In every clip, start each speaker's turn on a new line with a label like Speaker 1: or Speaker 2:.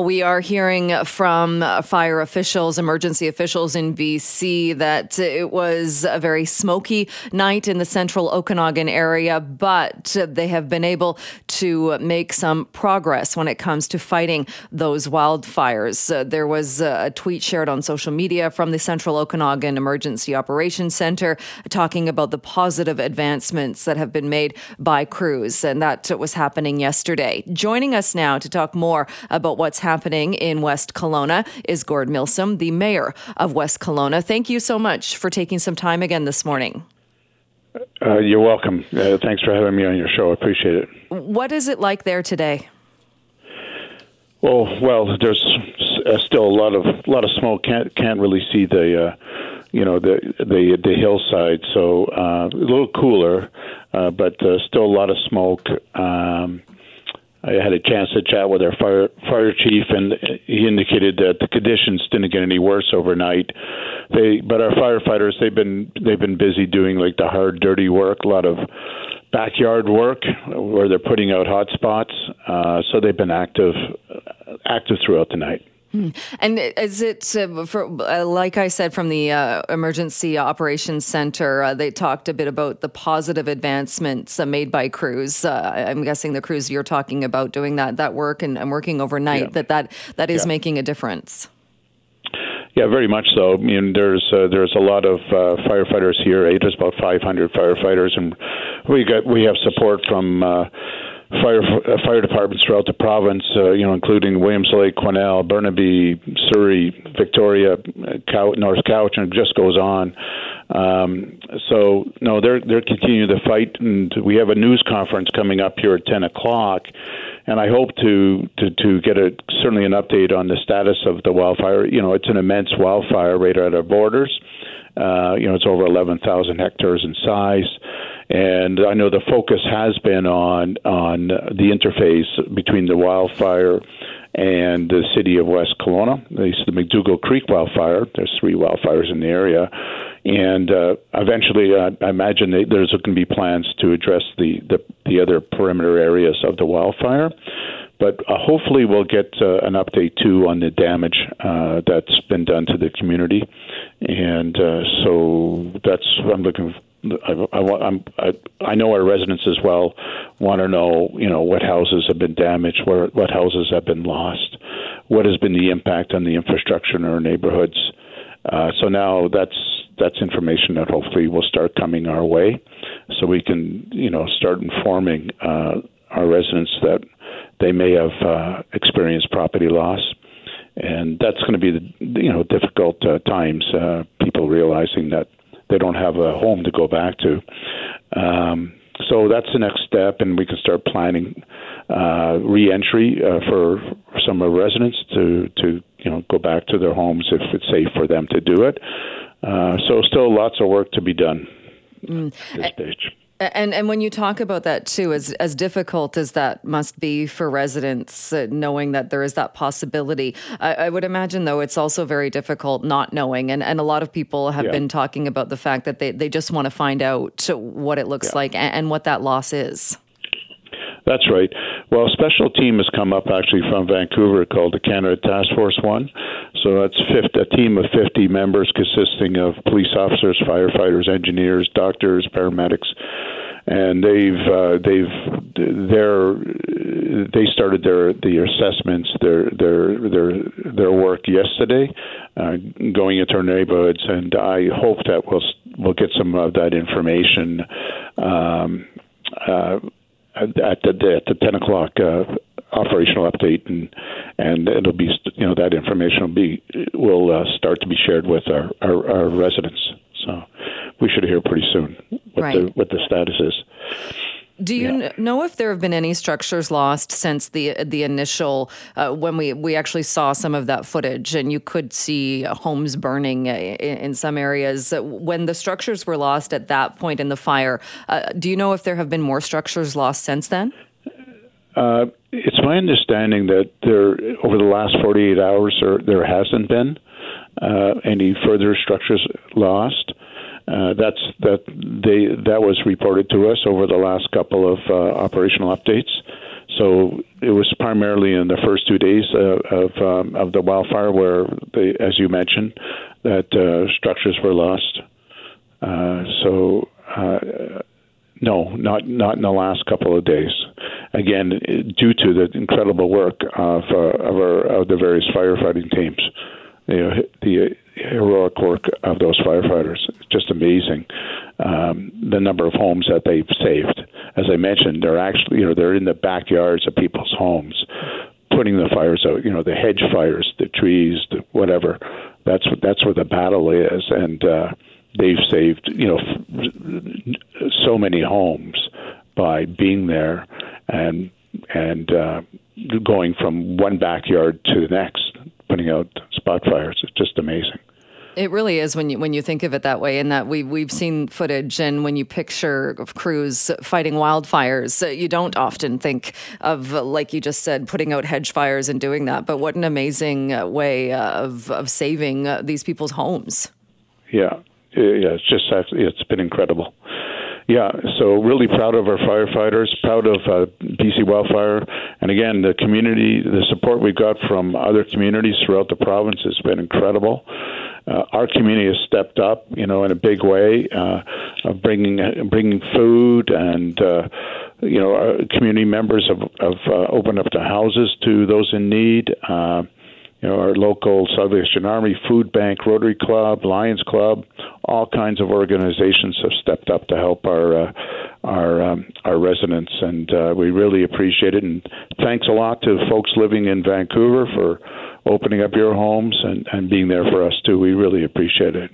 Speaker 1: We are hearing from fire officials, emergency officials in BC, that it was a very smoky night in the central Okanagan area, but they have been able to make some progress when it comes to fighting those wildfires. Uh, there was a tweet shared on social media from the Central Okanagan Emergency Operations Center talking about the positive advancements that have been made by crews, and that was happening yesterday. Joining us now to talk more about what's happening in West Kelowna is Gord Milsom, the mayor of West Kelowna. Thank you so much for taking some time again this morning.
Speaker 2: Uh, you're welcome. Uh, thanks for having me on your show. I appreciate it.
Speaker 1: What is it like there today?
Speaker 2: Well, well, there's uh, still a lot of a lot of smoke. Can't can't really see the, uh, you know, the the the hillside. So uh, a little cooler, uh, but uh, still a lot of smoke. Um, I had a chance to chat with our fire fire chief, and he indicated that the conditions didn't get any worse overnight. They, but our firefighters, they've been they've been busy doing like the hard, dirty work, a lot of backyard work where they're putting out hot spots. Uh, so they've been active active throughout the night.
Speaker 1: Hmm. And is it, uh, for, uh, like I said, from the uh, Emergency Operations Center, uh, they talked a bit about the positive advancements uh, made by crews. Uh, I'm guessing the crews you're talking about doing that that work and, and working overnight, yeah. that, that that is yeah. making a difference.
Speaker 2: Yeah, very much so. I mean, there's there's a lot of firefighters here. There's about 500 firefighters, and we got we have support from fire uh, fire departments throughout the province, uh, you know, including Williams Lake, Quesnel, Burnaby, Surrey, Victoria, Cow- North Cowichan, and it just goes on. Um, so no, they're they're continuing to fight, and we have a news conference coming up here at ten o'clock, and I hope to to to get a certainly an update on the status of the wildfire. You know, it's an immense wildfire right at our borders. Uh, you know, it's over 11,000 hectares in size. And I know the focus has been on on the interface between the wildfire and the city of West Kelowna. There's the McDougall Creek wildfire. There's three wildfires in the area, and uh, eventually, uh, I imagine there's going to be plans to address the, the the other perimeter areas of the wildfire. But uh, hopefully, we'll get uh, an update too on the damage uh, that's been done to the community, and uh, so that's what I'm looking I, I, I know our residents as well want to know, you know, what houses have been damaged, where, what houses have been lost, what has been the impact on the infrastructure in our neighborhoods. Uh, so now that's that's information that hopefully will start coming our way, so we can, you know, start informing uh, our residents that they may have uh, experienced property loss and that's going to be the you know difficult uh, times. Uh, people realizing that they don't have a home to go back to. Um, so that's the next step, and we can start planning uh, reentry uh, for, some of residents to to you know go back to their homes if it's safe for them to do it. Uh, so still lots of work to be done mm. at this stage.
Speaker 1: And and when you talk about that too, as as difficult as that must be for residents, uh, knowing that there is that possibility, I, I, would imagine though it's also very difficult not knowing. And and a lot of people have yeah. been talking about the fact that they they just want to find out what it looks yeah. like and, and what that loss is.
Speaker 2: That's right. Well, a special team has come up actually from Vancouver called the Canada Task Force One. So that's 50, a team of 50 members consisting of police officers, firefighters, engineers, doctors, paramedics, and they've uh, they've their they started their the assessments their their their their work yesterday, uh, going into our neighborhoods, and I hope that we'll we'll get some of that information. Um, uh, at the at the ten o'clock uh, operational update, and and it'll be you know that information will be will uh, start to be shared with our, our, our residents. So we should hear pretty soon what right. the what the status is.
Speaker 1: Do you yeah. know if there have been any structures lost since the the initial uh, when we we actually saw some of that footage and you could see homes burning uh, in, in some areas when the structures were lost at that point in the fire? Uh, do you know if there have been more structures lost since then?
Speaker 2: Uh, my understanding that there over the last 48 hours there, there hasn't been uh, any further structures lost. Uh, that's that they that was reported to us over the last couple of uh, operational updates. So it was primarily in the first two days uh, of um, of the wildfire where, they, as you mentioned, that uh, structures were lost. Uh, so no, not not in the last couple of days. Again, due to the incredible work of uh, of, our, of the various firefighting teams, know, the heroic work of those firefighters. It's just amazing um, the number of homes that they've saved. As I mentioned, they're actually you know they're in the backyards of people's homes, putting the fires out. You know the hedge fires, the trees, the whatever. That's that's where the battle is, and uh, they've saved you know so many homes by being there and and uh, going from one backyard to the next, putting out spot fires. It's just amazing.
Speaker 1: It really is when you when you think of it that way, and that we we've seen footage, and when you picture of crews fighting wildfires, you don't often think of, like you just said, putting out hedge fires and doing that. But what an amazing way of of saving these people's homes.
Speaker 2: Yeah, yeah, it's just it's been incredible. Yeah, so really proud of our firefighters, proud of uh, BC Wildfire, and again, the community, the support we got from other communities throughout the province has been incredible. Uh, our community has stepped up, you know, in a big way, uh, of bringing bringing food and. Uh, you know, our community members have, have uh, opened up the houses to those in need. Uh, you know, our local Salvation Army, Food Bank, Rotary Club, Lions Club, all kinds of organizations have stepped up to help our uh, our um, our residents, and uh, we really appreciate it. And thanks a lot to folks living in Vancouver for opening up your homes and, and being there for us too. We really appreciate it.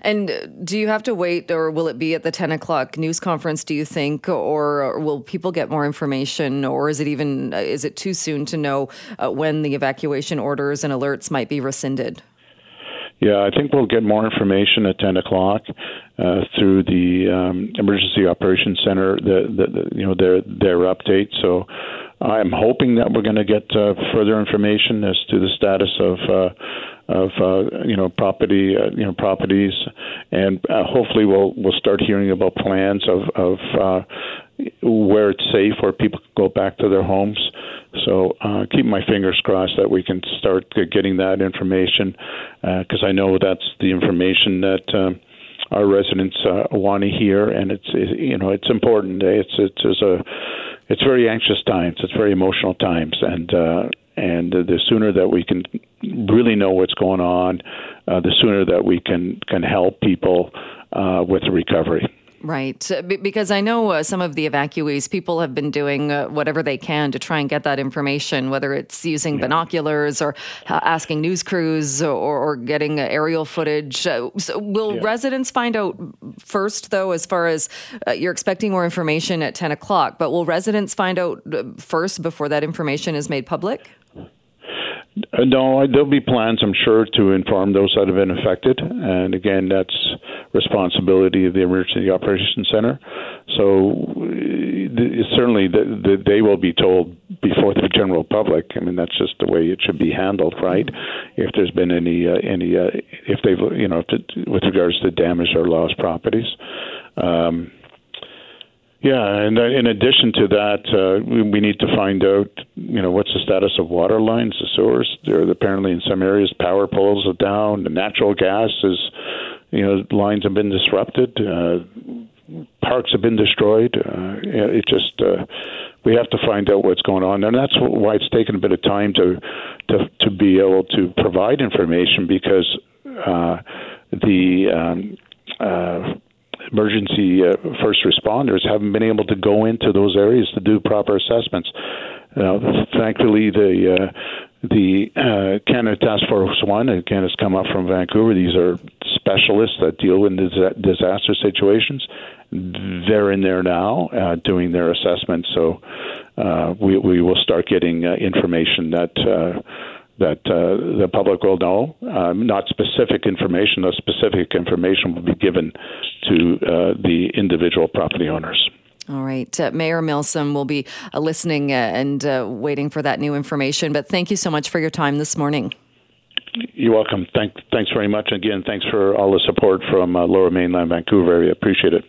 Speaker 1: And do you have to wait, or will it be at the 10 o'clock news conference, do you think? Or will people get more information? Or is it even, uh, is it too soon to know uh, when the evacuation orders and alerts might be rescinded?
Speaker 2: Yeah, I think we'll get more information at 10 o'clock uh, through the um, Emergency Operations Center, the, the, the, you know their their update. So I'm hoping that we're going to get uh, further information as to the status of uh, of uh, you know property uh, you know properties, and uh, hopefully we'll we'll start hearing about plans of of uh, where it's safe, where people can go back to their homes. So uh, keep my fingers crossed that we can start getting that information, because uh, I know that's the information that. Uh, our residents uh, want to hear, and it's it, you know it's important. It's it's, it's a it's very anxious times. It's very emotional times, and uh, and the sooner that we can really know what's going on, uh, the sooner that we can can help people uh, with the recovery.
Speaker 1: Right. Because I know uh, some of the evacuees, people have been doing uh, whatever they can to try and get that information, whether it's using yeah. binoculars or uh, asking news crews or, or getting aerial footage. Uh, so will yeah. residents find out first, though, as far as uh, you're expecting more information at 10 o'clock, but will residents find out uh, first before that information is made public?
Speaker 2: Uh, no, there'll be plans, I'm sure, to inform those that have been affected. And again, that's responsibility of the Emergency Operations Center. So uh, certainly the, the, they will be told before the general public. I mean, that's just the way it should be handled, right? If there's been any uh, any uh, if they've you know with regards to damaged or lost properties. Um, yeah, and uh, in addition to that, uh, we, need to find out, you know, what's the status of water lines, the sewers. There, apparently, in some areas, power poles are down. The natural gas is, you know, lines have been disrupted. Uh, parks have been destroyed. Uh, it just uh, we have to find out what's going on, and that's why it's taken a bit of time to to to be able to provide information because uh, the um, uh, emergency uh, first responders haven't been able to go into those areas to do proper assessments. Uh, thankfully, the uh, the uh, Canada Task Force One again has come up from Vancouver. These are specialists that deal with disaster situations. They're in there now uh, doing their assessment, So uh, we we will start getting uh, information that. Uh, that uh, the public will know. Um, not specific information, the specific information will be given to uh, the individual property owners.
Speaker 1: All right. Uh, Mayor Milsom will be uh, listening uh, and uh, waiting for that new information. But thank you so much for your time this morning.
Speaker 2: You're welcome. Thank, thanks very much. Again, thanks for all the support from Lower Mainland Vancouver area. Appreciate it.